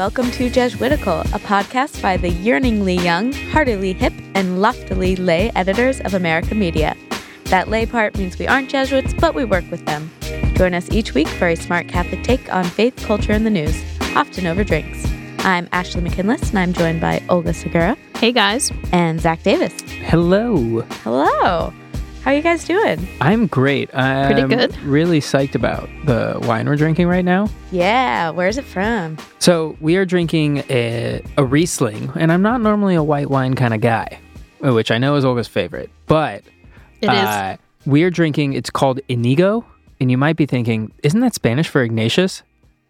welcome to Jesuitical, a podcast by the yearningly young, heartily hip, and loftily lay editors of America Media. That lay part means we aren't Jesuits, but we work with them. Join us each week for a smart Catholic take on faith, culture, and the news, often over drinks. I'm Ashley McKinless, and I'm joined by Olga Segura. Hey guys. And Zach Davis. Hello. Hello. How are you guys doing? I'm great. I'm Pretty good. Really psyched about the wine we're drinking right now. Yeah, where's it from? So we are drinking a, a Riesling, and I'm not normally a white wine kind of guy, which I know is Olga's favorite, but It is. uh, we are drinking. It's called Inigo, and you might be thinking, isn't that Spanish for Ignatius?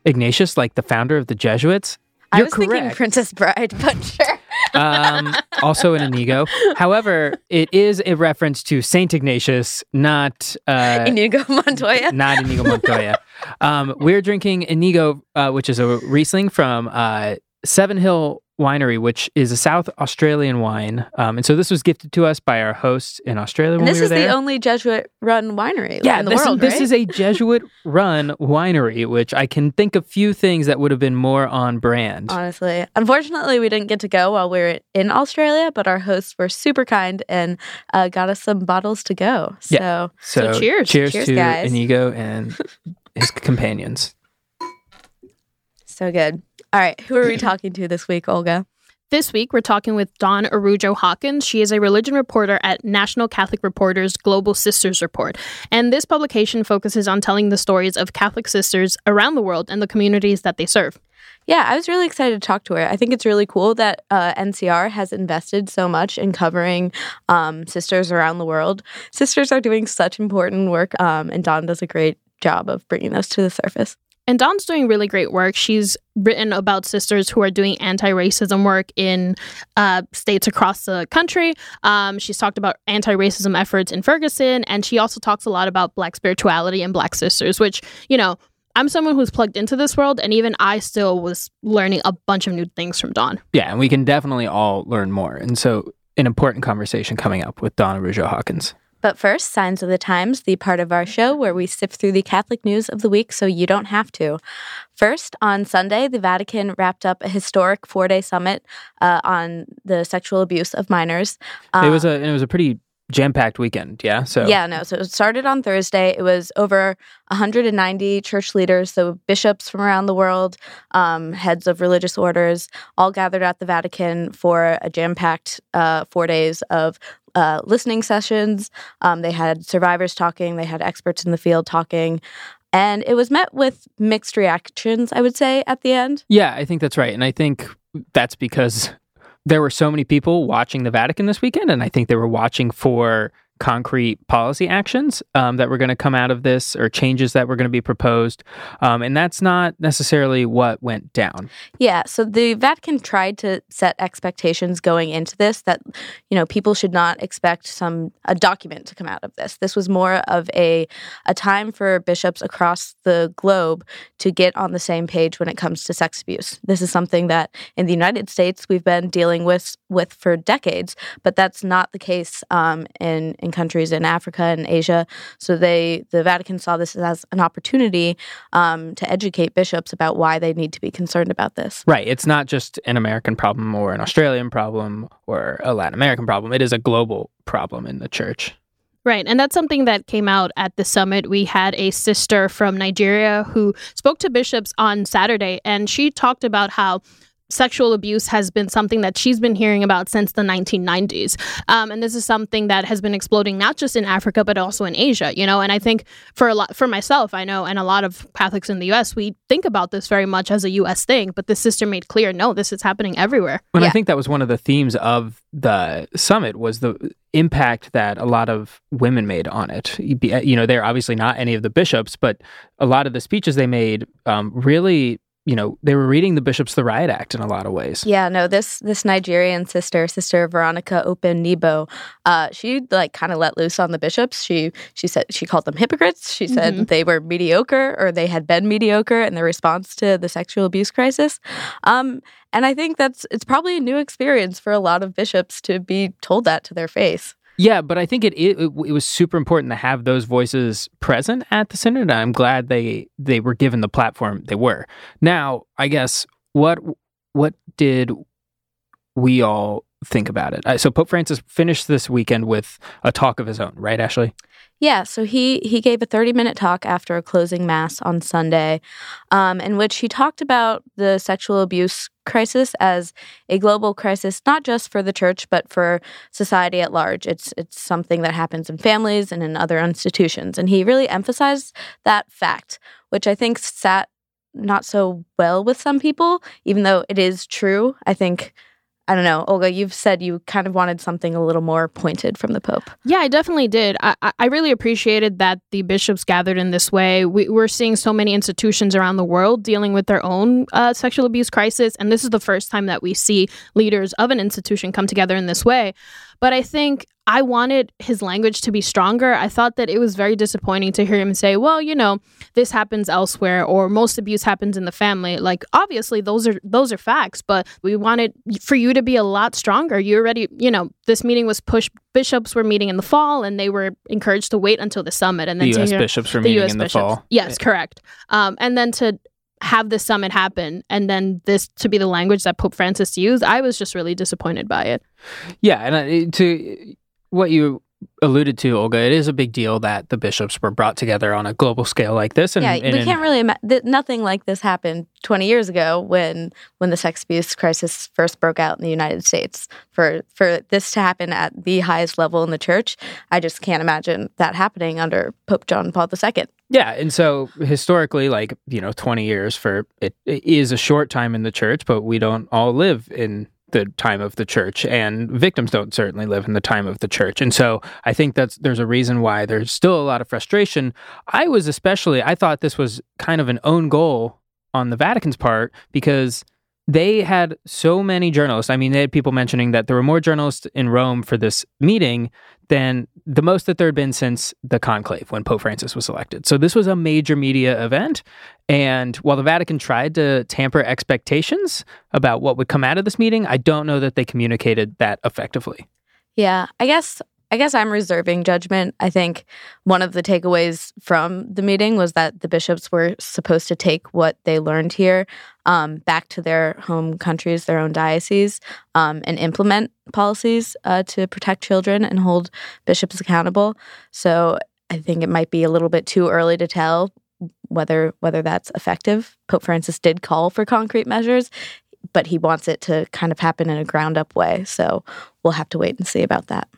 Ignatius, like the founder of the Jesuits. I You're was thinking. Princess Bride, but sure. Um, also an Inigo. However, it is a reference to Saint Ignatius, not uh, Inigo Montoya. not Inigo Montoya. um, we're drinking Inigo, uh, which is a Riesling from uh, Sevenhill Winery, which is a South Australian wine. Um, and so this was gifted to us by our host in Australia And when this we were is there. the only Jesuit-run winery yeah, in the this, world, this right? is a Jesuit-run winery, which I can think of few things that would have been more on brand. Honestly, unfortunately, we didn't get to go while we were in Australia, but our hosts were super kind and uh, got us some bottles to go. So, Yeah. So cheers. Cheers, Cheers, to guys. Inigo and his companions. so good. All right, who are we talking to this week, Olga? This week, we're talking with Dawn Araujo Hawkins. She is a religion reporter at National Catholic Reporters Global Sisters Report. And this publication focuses on telling the stories of Catholic sisters around the world and the communities that they serve. Yeah, I was really excited to talk to her. I think it's really cool that uh, NCR has invested so much in covering um, sisters around the world. Sisters are doing such important work, um, and Dawn does a great job of bringing those to the surface. And Dawn's doing really great work. She's written about sisters who are doing anti racism work in uh, states across the country. Um, she's talked about anti racism efforts in Ferguson. And she also talks a lot about Black spirituality and Black sisters, which, you know, I'm someone who's plugged into this world. And even I still was learning a bunch of new things from Dawn. Yeah, and we can definitely all learn more. And so, an important conversation coming up with Dawn Araujo Hawkins. But first, Signs of the Times, the part of our show where we sift through the Catholic news of the week so you don't have to. First, on Sunday, the Vatican wrapped up a historic four day summit uh, on the sexual abuse of minors. it was Uh, a it was a pretty jam packed weekend. Yeah. So Yeah, no. So it started on Thursday. It was over 190 church leaders, so bishops from around the world, um, heads of religious orders, all gathered at the Vatican for a jam packed uh, four days of uh, listening sessions. Um, they had survivors talking, they had experts in the field talking. And it was met with mixed reactions, I would say, at the end. Yeah, I think that's right, and I think that's because there were so many people watching the Vatican this weekend, and I think they were watching for concrete policy actions um, that were going to come out of this or changes that were going to be proposed, um, and that's not necessarily what went down. Yeah, so the Vatican tried to set expectations going into this that you know people should not expect some a document to come out of this. This was more of a a time for bishops across the globe to get on the same page when it comes to sex abuse. This is something that in the United States we've been dealing with with for decades, but that's not the case um, in in countries in Africa and Asia. So they the Vatican saw this as an opportunity um, to educate bishops about why they need to be concerned about this. Right. It's not just an American problem or an Australian problem or a Latin American problem. It is a global problem in the church. Right. And that's something that came out at the summit. We had a sister from Nigeria who spoke to bishops on Saturday, and she talked about how sexual abuse has been something that she's been hearing about since the 1990s. Um, and this is something that has been exploding not just in Africa, but also in Asia, you know. And I think for a lot, for myself, I know, and a lot of Catholics in the US, we think about this very much as a US thing, but the sister made clear no, this is happening everywhere. And Yeah. I think that was one of the themes of the summit was the impact that a lot of women made on it. You know, they're obviously not any of the bishops, but a lot of the speeches they made um, really, you know, they were reading the bishops the riot act in a lot of ways. Yeah, no, this this Nigerian sister, sister Veronica Openibo, uh, she like kind of let loose on the bishops. She she said she called them hypocrites. She said Mhm. they were mediocre or they had been mediocre in their response to the sexual abuse crisis. Um, and I think that's it's probably a new experience for a lot of bishops to be told that to their face. Yeah, but I think it, it it was super important to have those voices present at the synod. I'm glad they they were given the platform they were. Now, I guess what what did we all think about it? Uh, so Pope Francis finished this weekend with a talk of his own, right, Ashley? Yeah, so he he gave a 30 minute talk after a closing mass on Sunday, um, in which he talked about the sexual abuse crisis as a global crisis, not just for the church but for society at large. It's it's something that happens in families and in other institutions, and he really emphasized that fact, which I think sat not so well with some people, even though it is true. I think I don't know, Olga, you've said you kind of wanted something a little more pointed from the Pope. Yeah, I definitely did. I, I really appreciated that the bishops gathered in this way. We, are seeing so many institutions around the world dealing with their own uh, sexual abuse crisis, and this is the first time that we see leaders of an institution come together in this way. But I think I wanted his language to be stronger. I thought that it was very disappointing to hear him say, well, you know, this happens elsewhere or most abuse happens in the family. Like obviously those are those are facts, but we wanted for you to be a lot stronger. You already, you know, this meeting was pushed bishops were meeting in the fall and they were encouraged to wait until the summit and then the US hear, bishops were meeting US in the bishops. fall. Yes, correct. Um, and then to have the summit happen and then this to be the language that Pope Francis used, I was just really disappointed by it. Yeah, and to what you alluded to, Olga, it is a big deal that the bishops were brought together on a global scale like this. And, yeah, and we can't really imagine nothing like this happened 20 years ago when when the sex abuse crisis first broke out in the United States. For for this to happen at the highest level in the church, I just can't imagine that happening under Pope John Paul II. Yeah, and so historically, like you know, twenty years for it, it is a short time in the church, but we don't all live in the time of the church, and victims don't certainly live in the time of the church. And so I think that's there's a reason why there's still a lot of frustration. I was especially I thought this was kind of an own goal on the Vatican's part because they had so many journalists. I mean, they had people mentioning that there were more journalists in Rome for this meeting than the most that there had been since the conclave when Pope Francis was elected. So this was a major media event. And while the Vatican tried to tamper expectations about what would come out of this meeting, I don't know that they communicated that effectively. Yeah, I guess I guess I'm reserving judgment. I think one of the takeaways from the meeting was that the bishops were supposed to take what they learned here um, back to their home countries, their own dioceses, um, and implement policies uh, to protect children and hold bishops accountable. So I think it might be a little bit too early to tell whether whether that's effective. Pope Francis did call for concrete measures, but he wants it to kind of happen in a ground up way. So we'll have to wait and see about that.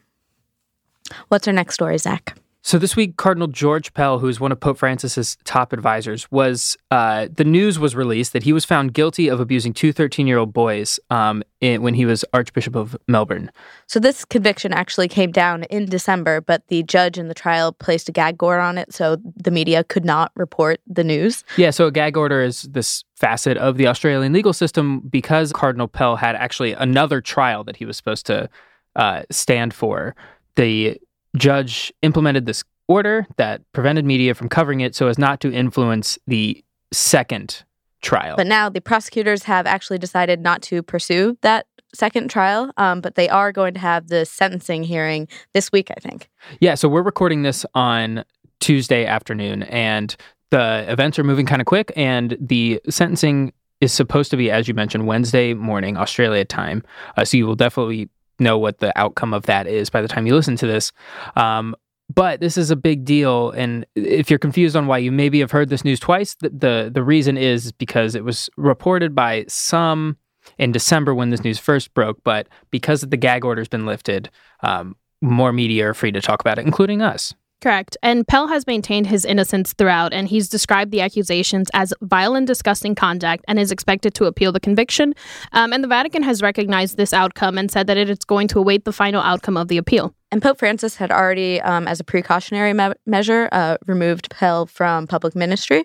What's our next story, Zach? So this week, Cardinal George Pell, who is one of Pope Francis's top advisors, was uh, the news was released that he was found guilty of abusing two 13-year-old boys um, in, when he was Archbishop of Melbourne. So this conviction actually came down in December, but the judge in the trial placed a gag order on it, so the media could not report the news. Yeah, so a gag order is this facet of the Australian legal system because Cardinal Pell had actually another trial that he was supposed to uh, stand for the judge implemented this order that prevented media from covering it so as not to influence the second trial. But now the prosecutors have actually decided not to pursue that second trial, um, but they are going to have the sentencing hearing this week, I think. Yeah, so we're recording this on Tuesday afternoon, and the events are moving kind of quick, and the sentencing is supposed to be, as you mentioned, Wednesday morning, Australia time. Uh, so you will definitely know what the outcome of that is by the time you listen to this. Um, but this is a big deal, and if you're confused on why you maybe have heard this news twice, the, the the, reason is because it was reported by some in December when this news first broke, but because the gag order's been lifted, um, more media are free to talk about it, including us. Correct. And Pell has maintained his innocence throughout, and he's described the accusations as vile and disgusting conduct and is expected to appeal the conviction. Um, and the Vatican has recognized this outcome and said that it is going to await the final outcome of the appeal. And Pope Francis had already, um, as a precautionary me- measure, uh, removed Pell from public ministry.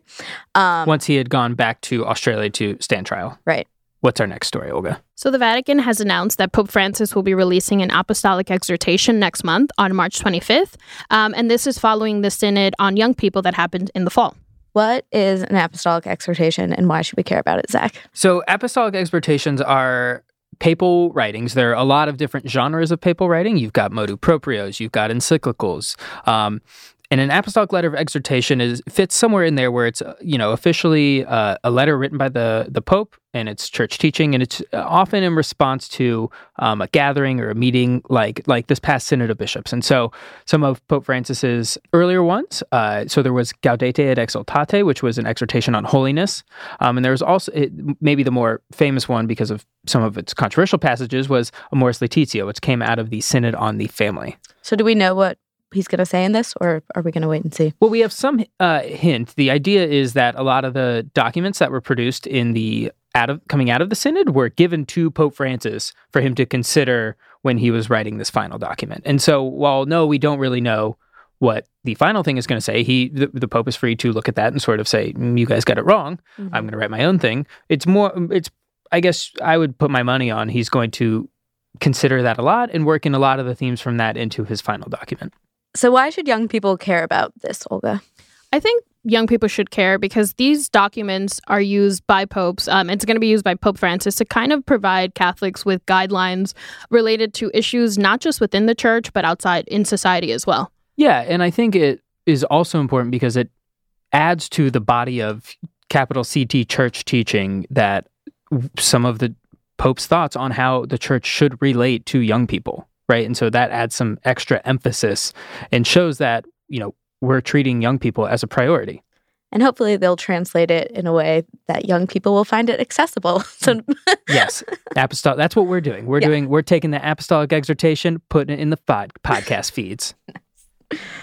Um, Once he had gone back to Australia to stand trial. Right. What's our next story, Olga? So, the Vatican has announced that Pope Francis will be releasing an apostolic exhortation next month on March 25th. Um, and this is following the synod on young people that happened in the fall. What is an apostolic exhortation and why should we care about it, Zach? So, apostolic exhortations are papal writings. There are a lot of different genres of papal writing. You've got motu proprios, you've got encyclicals. Um, And an apostolic letter of exhortation is fits somewhere in there where it's uh, you know officially uh, a letter written by the the Pope and it's church teaching, and it's uh, often in response to um, a gathering or a meeting like like this past Synod of Bishops. And so some of Pope Francis's earlier ones. Uh, so there was Gaudete et exsultate which was an exhortation on holiness, um, and there was also it, maybe the more famous one because of some of its controversial passages was Amoris Laetitia, which came out of the Synod on the Family. So, do we know what he's going to say in this, or are we going to wait and see? Well, we have some uh, hint. The idea is that a lot of the documents that were produced in the out of coming out of the synod were given to Pope Francis for him to consider when he was writing this final document. And so, while no, we don't really know what the final thing is going to say, he the, the Pope is free to look at that and sort of say, mm, "You guys got it wrong. Mm-hmm. I'm going to write my own thing." It's more. It's. I guess I would put my money on he's going to consider that a lot and work in a lot of the themes from that into his final document. So, why should young people care about this, Olga? I think young people should care because these documents are used by popes. Um, it's going to be used by Pope Francis to kind of provide Catholics with guidelines related to issues not just within the church, but outside in society as well. Yeah. And I think it is also important because it adds to the body of capital CT church teaching that some of the Pope's thoughts on how the church should relate to young people right? And so that adds some extra emphasis and shows that, you know, we're treating young people as a priority. And hopefully they'll translate it in a way that young people will find it accessible. So yes, apostolic. That's what we're doing. We're yeah. doing. We're taking the apostolic exhortation, putting it in the pod, podcast feeds.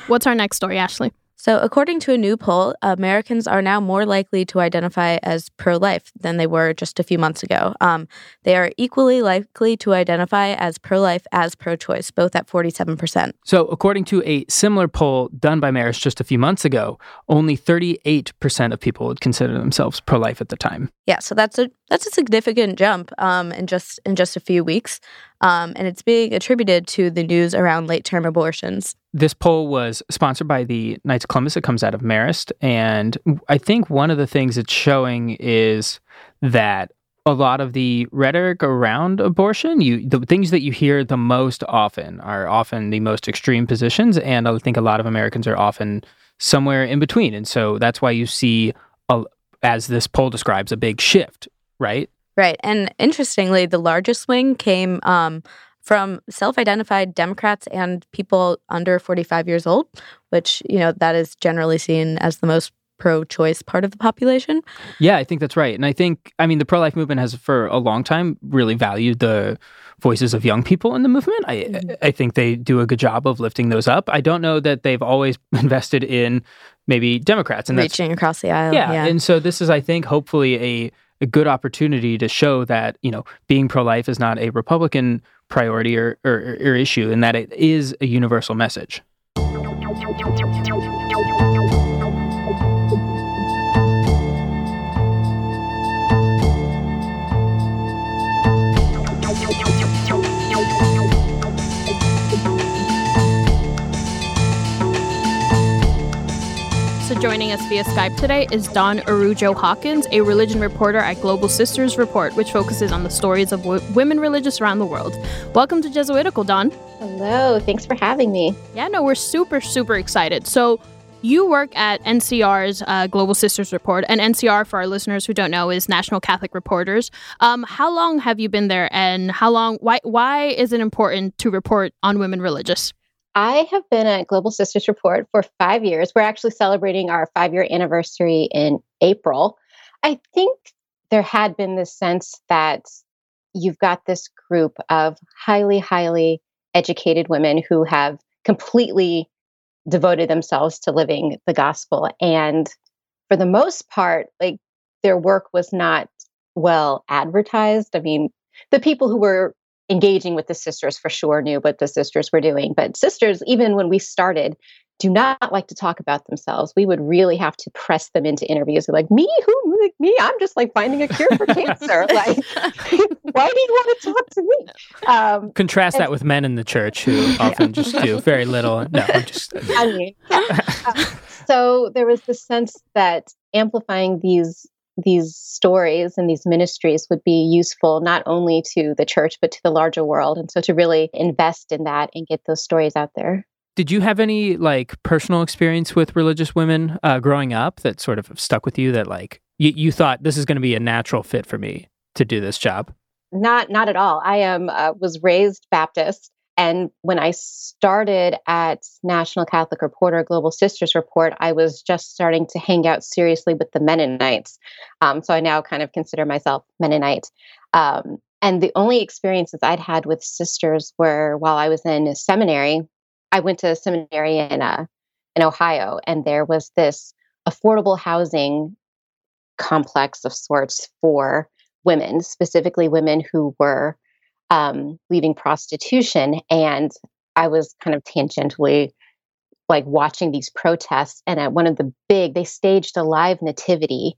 What's our next story, Ashley? So, according to a new poll, Americans are now more likely to identify as pro life than they were just a few months ago. Um, they are equally likely to identify as pro life as pro choice, both at 47%. So, according to a similar poll done by Marist just a few months ago, only 38% of people would consider themselves pro life at the time. Yeah, so that's a that's a significant jump um, in just in just a few weeks, um, and it's being attributed to the news around late term abortions. This poll was sponsored by the Knights of Columbus. It comes out of Marist, and I think one of the things it's showing is that a lot of the rhetoric around abortion, you the things that you hear the most often are often the most extreme positions, and I think a lot of Americans are often somewhere in between, and so that's why you see a, as this poll describes, a big shift, right? Right. And interestingly, the largest swing came um, from self identified Democrats and people under 45 years old, which, you know, that is generally seen as the most pro choice part of the population. Yeah, I think that's right. And I think, I mean, the pro life movement has for a long time really valued the voices of young people in the movement. I, mm-hmm. I think they do a good job of lifting those up. I don't know that they've always invested in maybe Democrats and reaching across the aisle. Yeah, yeah, and so this is, I think, hopefully a a good opportunity to show that you know being pro life is not a Republican priority or, or, or issue, and that it is a universal message. Joining us via Skype today is Dawn Araujo Hawkins, a religion reporter at Global Sisters Report, which focuses on the stories of w- women religious around the world. Welcome to Jesuitical, Dawn. Hello, thanks for having me. Yeah, no, we're super, super excited. So, you work at NCR's uh, Global Sisters Report, and NCR, for our listeners who don't know, is National Catholic Reporters. Um, how long have you been there, and how long? Why? Why is it important to report on women religious? I have been at Global Sisters Report for five years. We're actually celebrating our five year anniversary in April. I think there had been this sense that you've got this group of highly, highly educated women who have completely devoted themselves to living the gospel. And for the most part, like their work was not well advertised. I mean, the people who were engaging with the sisters for sure knew what the sisters were doing. But sisters, even when we started, do not like to talk about themselves. We would really have to press them into interviews. They're like, me? Who? Like, me? I'm just like finding a cure for cancer. Like, why do you want to talk to me? Um, Contrast that with men in the church who often just do very little. No, I'm just. I mean, uh, so there was the sense that amplifying these these stories and these ministries would be useful not only to the church but to the larger world and so to really invest in that and get those stories out there did you have any like personal experience with religious women uh, growing up that sort of stuck with you that like you, you thought this is going to be a natural fit for me to do this job? Not, not at all. I am uh, was raised Baptist, and when I started at National Catholic Reporter, Global Sisters Report, I was just starting to hang out seriously with the Mennonites. Um, so I now kind of consider myself Mennonite. Um, and the only experiences I'd had with sisters were while I was in seminary. I went to a seminary in uh, in Ohio, and there was this affordable housing complex of sorts for women, specifically women who were um, leaving prostitution. And I was kind of tangentially like watching these protests. And at one of the big, they staged a live nativity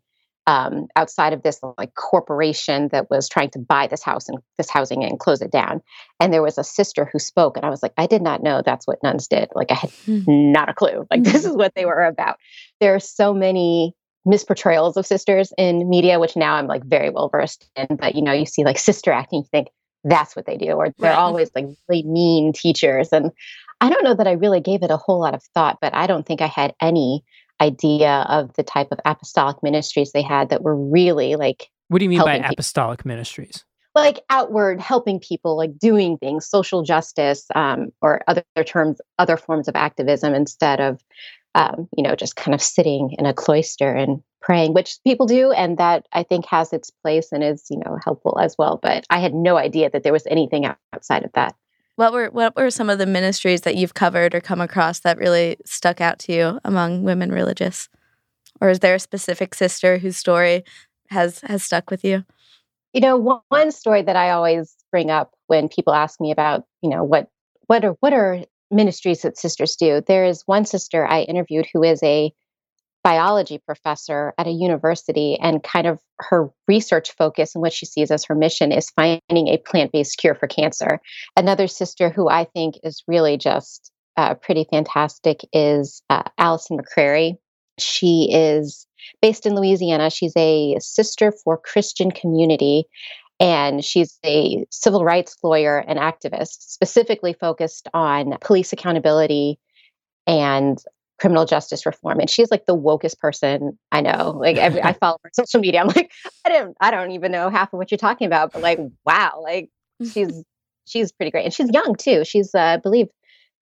um, outside of this like corporation that was trying to buy this house and this housing and close it down. And there was a sister who spoke, and I was like, I did not know that's what nuns did. Like I had mm-hmm. not a clue. Like this is what they were about. There are so many misportrayals of sisters in media, which now I'm like very well versed in. But you know, you see like sister acting, you think that's what they do, or they're right. always like really mean teachers. And I don't know that I really gave it a whole lot of thought, but I don't think I had any idea of the type of apostolic ministries they had that were really like what do you mean by apostolic people. ministries like outward helping people like doing things social justice um, or other terms other forms of activism instead of um, you know just kind of sitting in a cloister and praying which people do and that i think has its place and is you know helpful as well but i had no idea that there was anything outside of that what were what were some of the ministries that you've covered or come across that really stuck out to you among women religious? Or is there a specific sister whose story has has stuck with you? You know, one, one story that I always bring up when people ask me about, you know, what what are what are ministries that sisters do? There is one sister I interviewed who is a biology professor at a university and kind of her research focus and what she sees as her mission is finding a plant-based cure for cancer. Another sister who i think is really just uh, pretty fantastic is uh, allison mccrary. She is based in louisiana. She's a sister for christian community and she's a civil rights lawyer and activist specifically focused on police accountability and criminal justice reform and she's like the wokest person i know. Like every, i follow her on social media. I'm like i don't i don't even know half of what you're talking about but like wow like she's she's pretty great. And she's young too. She's uh, i believe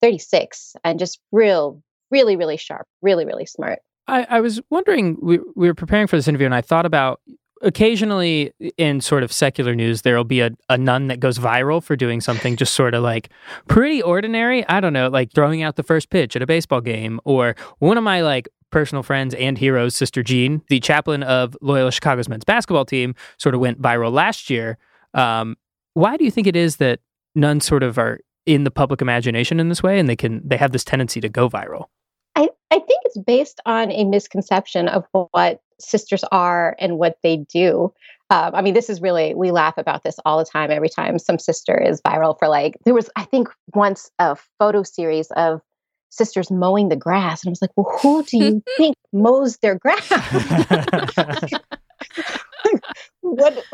36 and just real really really sharp really really smart. I, I was wondering we, we were preparing for this interview and i thought about occasionally in sort of secular news there'll be a, a nun that goes viral for doing something just sort of like pretty ordinary. I don't know like throwing out the first pitch at a baseball game or one of my like personal friends and heroes sister jean the chaplain of loyola chicago's men's basketball team sort of went viral last year. Um, why do you think it is that nuns sort of are in the public imagination in this way and they can they have this tendency to go viral? I, I think it's based on a misconception of what sisters are and what they do. Um, I mean, this is really, we laugh about this all the time. Every time some sister is viral for like, there was, I think, once a photo series of sisters mowing the grass. And I was like, well, who do you think mows their grass? what,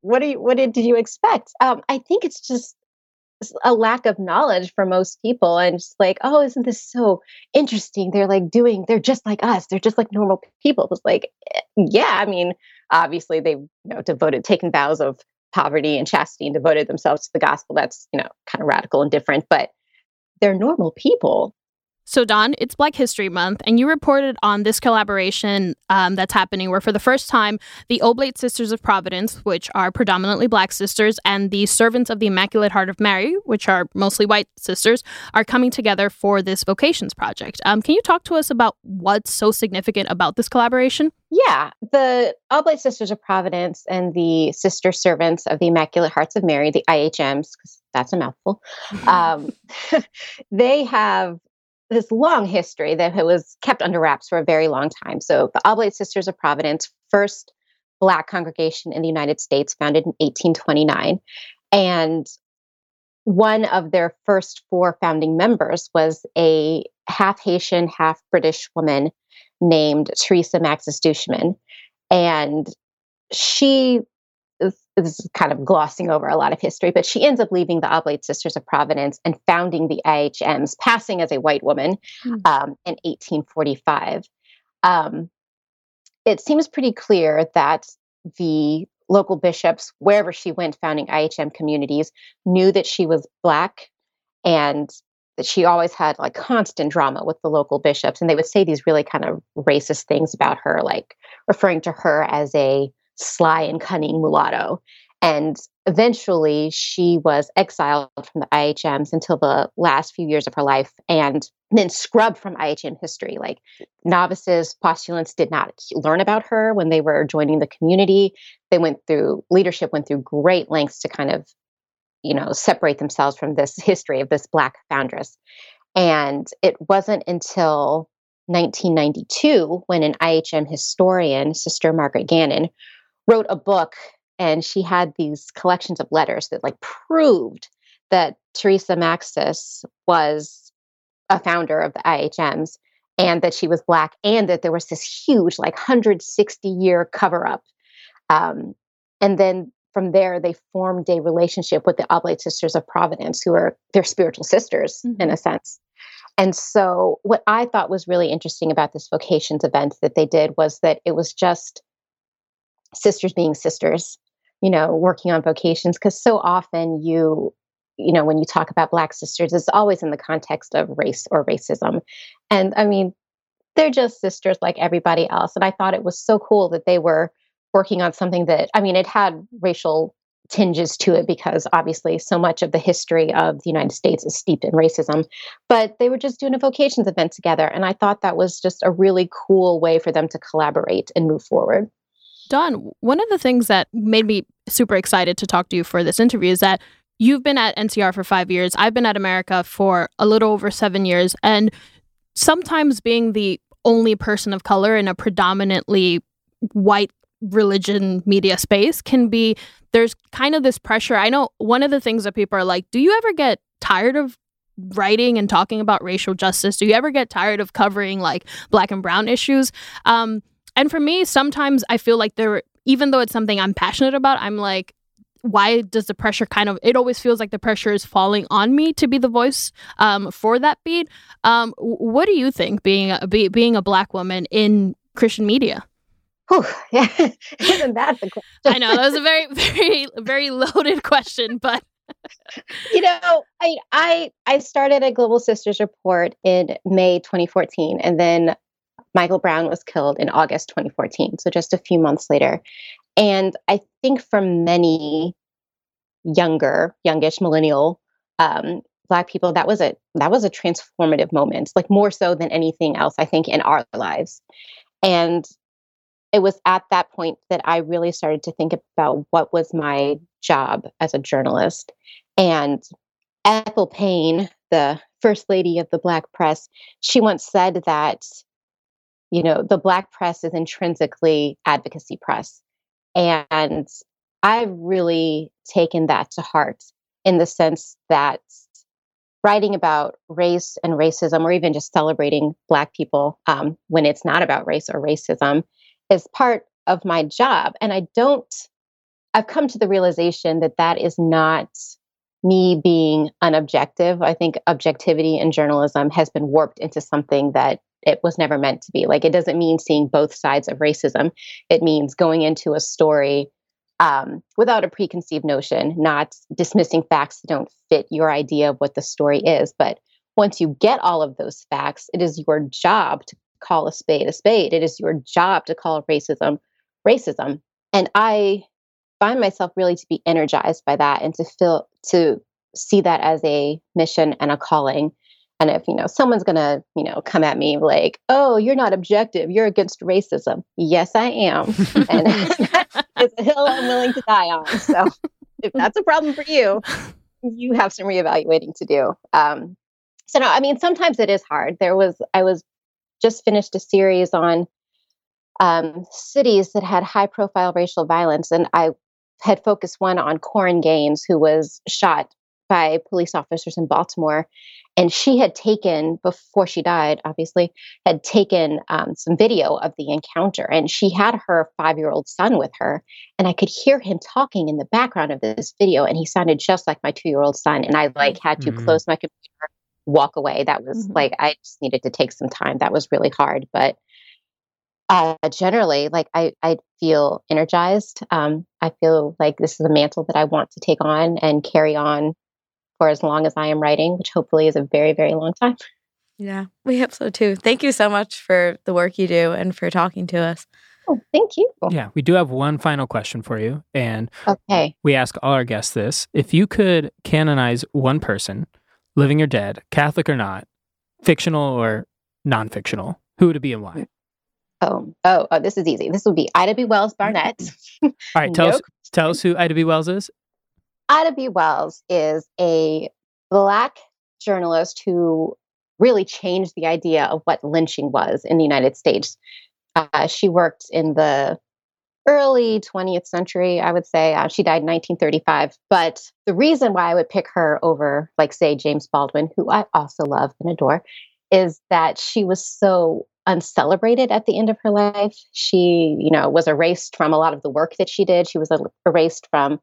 what, do you, what did, did you expect? Um, I think it's just a lack of knowledge for most people and just like oh isn't this so interesting? They're like doing they're just like us. They're just like normal people. It was like eh, yeah i mean obviously they've you know devoted taken vows of poverty and chastity and devoted themselves to the gospel. That's you know kind of radical and different but they're normal people so, Dawn, it's Black History Month, and you reported on this collaboration um, that's happening where, for the first time, the Oblate Sisters of Providence, which are predominantly Black sisters, and the Servants of the Immaculate Heart of Mary, which are mostly white sisters, are coming together for this vocations project. Um, can you talk to us about what's so significant about this collaboration? Yeah, the Oblate Sisters of Providence and the Sister Servants of the Immaculate Hearts of Mary, the IHMs, because that's a mouthful, um, they have this long history that was kept under wraps for a very long time. So, the Oblate Sisters of Providence, first Black congregation in the United States, founded in 1829. And one of their first four founding members was a half Haitian, half British woman named Teresa Maxis Duchemin. And she this is kind of glossing over a lot of history, but she ends up leaving the Oblate Sisters of Providence and founding the IHMs, passing as a white woman mm. um, in 1845. Um, it seems pretty clear that the local bishops, wherever she went founding IHM communities, knew that she was Black and that she always had like constant drama with the local bishops. And they would say these really kind of racist things about her, like referring to her as a sly and cunning mulatto. And eventually she was exiled from the IHMs until the last few years of her life and then scrubbed from IHM history. Like novices, postulants did not learn about her when they were joining the community. They went through, leadership went through great lengths to kind of, you know, separate themselves from this history of this Black foundress. And it wasn't until 1992 when an IHM historian, Sister Margaret Gannon, wrote a book and she had these collections of letters that like proved that Teresa Maxis was a founder of the IHMs and that she was black and that there was this huge like 160 year cover up um, and then from there they formed a relationship with the oblate sisters of providence who are their spiritual sisters mm-hmm. in a sense and so what i thought was really interesting about this vocations event that they did was that it was just sisters being sisters, you know, working on vocations. Because so often you, you know, when you talk about Black sisters, it's always in the context of race or racism. And I mean, they're just sisters like everybody else. And I thought it was so cool that they were working on something that, I mean, it had racial tinges to it because obviously so much of the history of the United States is steeped in racism. But they were just doing a vocations event together. And I thought that was just a really cool way for them to collaborate and move forward. Dawn, one of the things that made me super excited to talk to you for this interview is that you've been at NCR for five years. I've been at America for a little over seven years. And sometimes being the only person of color in a predominantly white religion media space can be there's kind of this pressure. I know one of the things that people are like, do you ever get tired of writing and talking about racial justice? Do you ever get tired of covering like black and brown issues? Um, and for me, sometimes I feel like there, even though it's something I'm passionate about, I'm like, why does the pressure kind of it always feels like the pressure is falling on me to be the voice um, for that beat. Um, what do you think being a, be, being a black woman in christian media? Whew, yeah isn't that the question? I know that was a very very very loaded question but you know i i i started a global sisters report in may 2014 and then Michael Brown was killed in August 2014, so just a few months later. And I think for many younger, youngish millennial um, Black people, that was a that was a transformative moment, like more so than anything else, I think, in our lives. And it was at that point that I really started to think about what was my job as a journalist. And Ethel Payne, the first lady of the Black press, she once said that you know, the Black press is intrinsically advocacy press. And I've really taken that to heart in the sense that writing about race and racism, or even just celebrating Black people um, when it's not about race or racism, is part of my job. And I don't, I've come to the realization that that is not me being unobjective. I think objectivity in journalism has been warped into something that it was never meant to be. Like it doesn't mean seeing both sides of racism. It means going into a story um, without a preconceived notion, not dismissing facts that don't fit your idea of what the story is. But once you get all of those facts, it is your job to call a spade a spade. It is your job to call racism racism. And I find myself really to be energized by that and to feel to see that as a mission and a calling and if, you know, someone's going to, you know, come at me like, oh, you're not objective, you're against racism. Yes, I am. and it's a hill I'm willing to die on. So if that's a problem for you, you have some reevaluating to do. Um, so, no, I mean, sometimes it is hard. There was, I was just finished a series on um, cities that had high profile racial violence. And I had focused one on Korryn Gaines, who was shot by police officers in Baltimore. And she had taken, before she died, obviously, had taken um, some video of the encounter. And she had her five year old son with her. And I could hear him talking in the background of this video. And he sounded just like my two year old son. And I like had to mm-hmm. close my computer, walk away. That was mm-hmm. like, I just needed to take some time. That was really hard. But uh, generally, like I, I feel energized. Um, I feel like this is a mantle that I want to take on and carry on for as long as I am writing, which hopefully is a very, very long time. Yeah, we hope so too. Thank you so much for the work you do and for talking to us. Oh, thank you. Yeah, we do have one final question for you. And okay. we ask all our guests this. If you could canonize one person, living or dead, Catholic or not, fictional or non fictional, who would it be and why? Oh, oh, oh, this is easy. This would be Ida B. Wells Barnett. All right, tell us tell us who Ida B. Wells is. Ida B. Wells is a black journalist who really changed the idea of what lynching was in the United States. Uh, she worked in the early 20th century, I would say. Uh, she died in 1935. But the reason why I would pick her over, like, say, James Baldwin, who I also love and adore, is that she was so uncelebrated at the end of her life. She, you know, was erased from a lot of the work that she did. She was erased from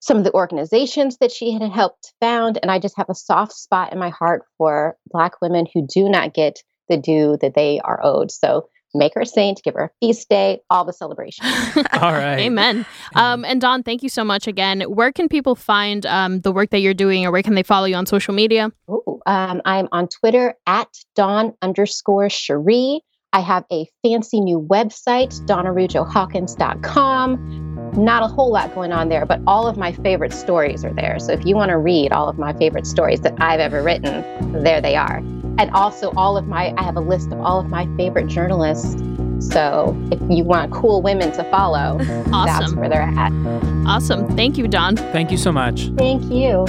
some of the organizations that she had helped found. And I just have a soft spot in my heart for Black women who do not get the due that they are owed. So make her a saint, give her a feast day, all the celebrations. all right. Amen. Um, and Dawn, thank you so much again. Where can people find um, the work that you're doing or where can they follow you on social media? Ooh, um, I'm on Twitter at Dawn underscore Cherie. I have a fancy new website, dawnaraujohawkins.com. Not a whole lot going on there, but all of my favorite stories are there. So if you want to read all of my favorite stories that I've ever written, there they are and also all of my i have a list of all of my favorite journalists so if you want cool women to follow awesome. that's where they're at awesome thank you Dawn. thank you so much thank you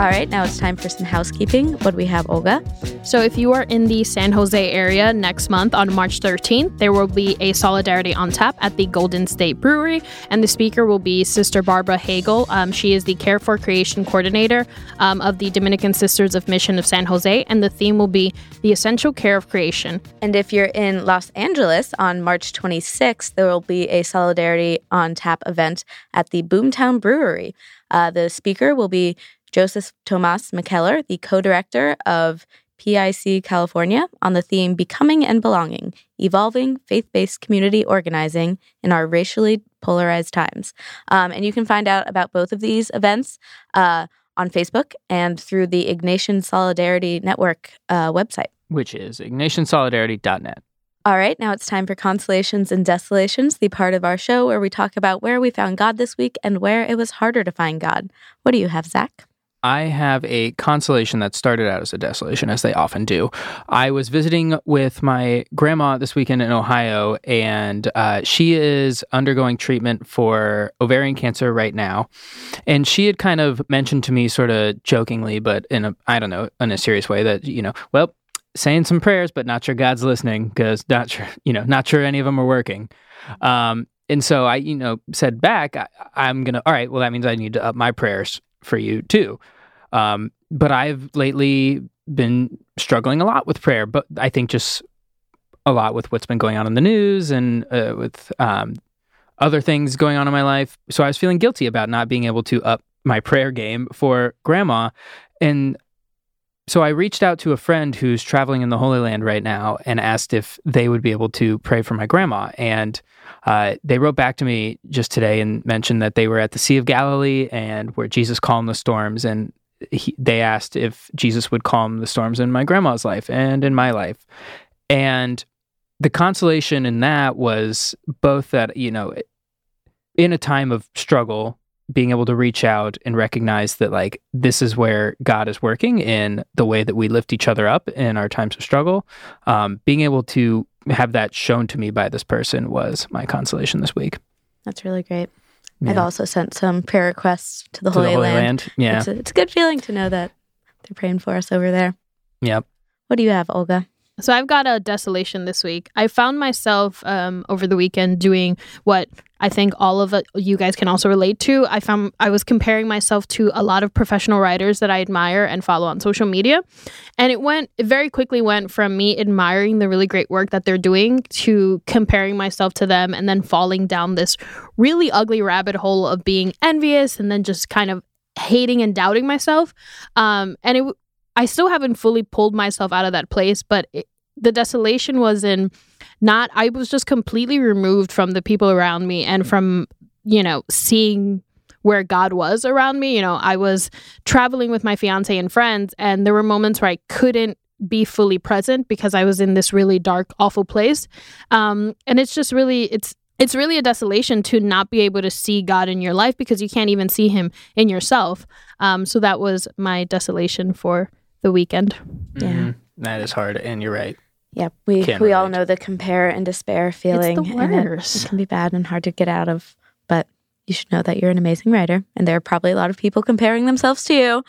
All right, now it's time for some housekeeping. What do we have, Olga? So, if you are in the San Jose area next month on March 13th, there will be a Solidarity on tap at the Golden State Brewery, and the speaker will be Sister Barbara Hagel. Um, she is the Care for Creation coordinator um, of the Dominican Sisters of Mission of San Jose, and the theme will be the essential care of creation. And if you're in Los Angeles on March 26th, there will be a Solidarity on tap event at the Boomtown Brewery. Uh, the speaker will be Joseph Tomas McKellar, the co director of PICO California, on the theme Becoming and Belonging Evolving Faith Based Community Organizing in Our Racially Polarized Times. Um, and you can find out about both of these events uh, on Facebook and through the Ignatian Solidarity Network uh, website, which is ignatiansolidarity.net. All right, now it's time for Consolations and Desolations, the part of our show where we talk about where we found God this week and where it was harder to find God. What do you have, Zach? I have a consolation that started out as a desolation, as they often do. I was visiting with my grandma this weekend in Ohio, and uh, she is undergoing treatment for ovarian cancer right now. And she had kind of mentioned to me, sort of jokingly, but in a, I don't know, in a serious way, that, you know, well, saying some prayers, but not sure God's listening because not sure, you know, not sure any of them are working. Um, and so I, you know, said back, I, I'm going to, all right, well, that means I need to up my prayers for you too. Um, but I've lately been struggling a lot with prayer, but I think just a lot with what's been going on in the news and uh, with um, other things going on in my life. So I was feeling guilty about not being able to up my prayer game for grandma. And so I reached out to a friend who's traveling in the Holy Land right now and asked if they would be able to pray for my grandma. And uh, they wrote back to me just today and mentioned that they were at the Sea of Galilee and where Jesus calmed the storms. And he, they asked if Jesus would calm the storms in my grandma's life and in my life. And the consolation in that was both that, you know, in a time of struggle, being able to reach out and recognize that like this is where God is working in the way that we lift each other up in our times of struggle. Um, being able to have that shown to me by this person was my consolation this week. That's really great. Yeah. I've also sent some prayer requests to the, to Holy, the Holy Land. Land. Yeah, it's a, it's a good feeling to know that they're praying for us over there. Yep. What do you have, Olga? So I've got a desolation this week. I found myself um, over the weekend doing what I think all of you guys can also relate to. I found I was comparing myself to a lot of professional writers that I admire and follow on social media, and it went it very quickly went from me admiring the really great work that they're doing to comparing myself to them, and then falling down this really ugly rabbit hole of being envious and then just kind of hating and doubting myself. Um, and it I still haven't fully pulled myself out of that place, but it, the desolation was in not, I was just completely removed from the people around me and from, you know, seeing where God was around me. You know, I was traveling with my fiance and friends, and there were moments where I couldn't be fully present because I was in this really dark, awful place. Um, and it's just really, it's, it's really a desolation to not be able to see God in your life because you can't even see Him in yourself. Um, so that was my desolation for the weekend. Yeah. Mhm. That is hard. And you're right. Yep, we Can't we all know the compare and despair feeling. It's the and it- worst. it can be bad and hard to get out of, but you should know that you're an amazing writer, and there are probably a lot of people comparing themselves to you.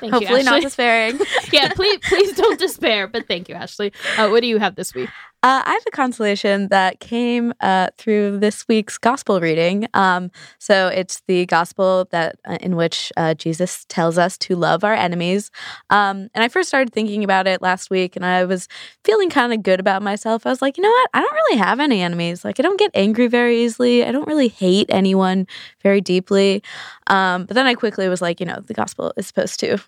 Thank Hopefully, you, not despairing. yeah, please, please don't despair. But thank you, Ashley. Uh, what do you have this week? Uh, I have a consolation that came uh, through this week's gospel reading. Um, so it's the gospel that uh, in which uh, Jesus tells us to love our enemies. Um, and I first started thinking about it last week, and I was feeling kind of good about myself. I was like, you know what? I don't really have any enemies. Like, I don't get angry very easily. I don't really hate anyone very deeply. Um, but then I quickly was like, you know, the gospel is supposed to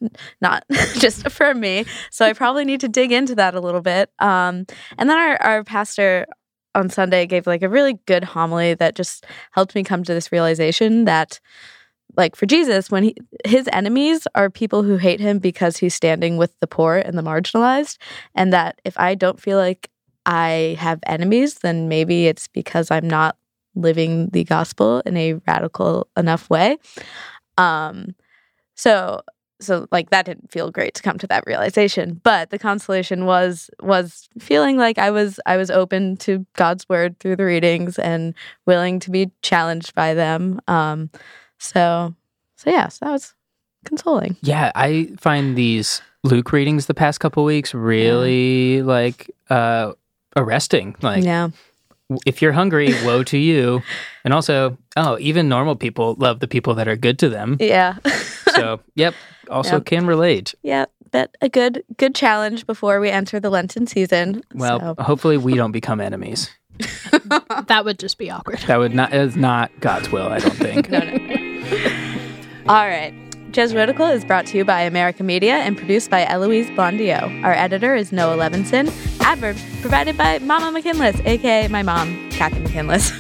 not just affirm me. So I probably need to dig into that a little bit. Um, and then our, pastor on Sunday gave like a really good homily that just helped me come to this realization that like for Jesus when he, his enemies are people who hate him because he's standing with the poor and the marginalized and that if I don't feel like I have enemies then maybe it's because I'm not living the gospel in a radical enough way. Um so so like that didn't feel great to come to that realization but the consolation was was feeling like i was i was open to god's word through the readings and willing to be challenged by them um so so yeah so that was consoling Yeah, I find these Luke readings the past couple weeks really like uh arresting. Like yeah if you're hungry, woe to you. And also, oh, even normal people love the people that are good to them. yeah So, yep, also Yep. can relate. yeah but a good good challenge before we enter the lenten season Well, so. hopefully we don't become enemies. That would just be awkward. That would not is not God's will, I don't think. no, no. All right. Jesuitical is brought to you by America Media and produced by Eloise Blondiau. Our editor is Noah Levinson. Adverb provided by Mama McKinless, aka my mom, Kathy McKinless.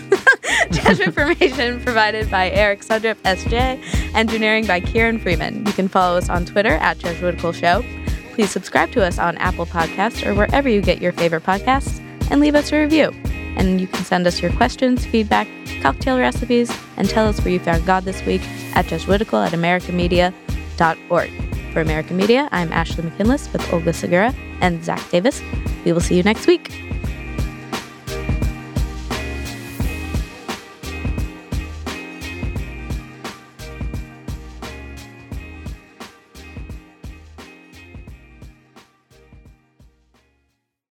Judge information provided by Eric Sundrup, SJ. Engineering by Kieran Freeman. You can follow us on Twitter at Jesuitical Show. Please subscribe to us on Apple Podcasts or wherever you get your favorite podcasts and leave us a review. And you can send us your questions, feedback, cocktail recipes, and tell us where you found God this week at Jesuitical at americamedia.org. For American Media, I'm Ashley McKinless with Olga Segura and Zach Davis. We will see you next week.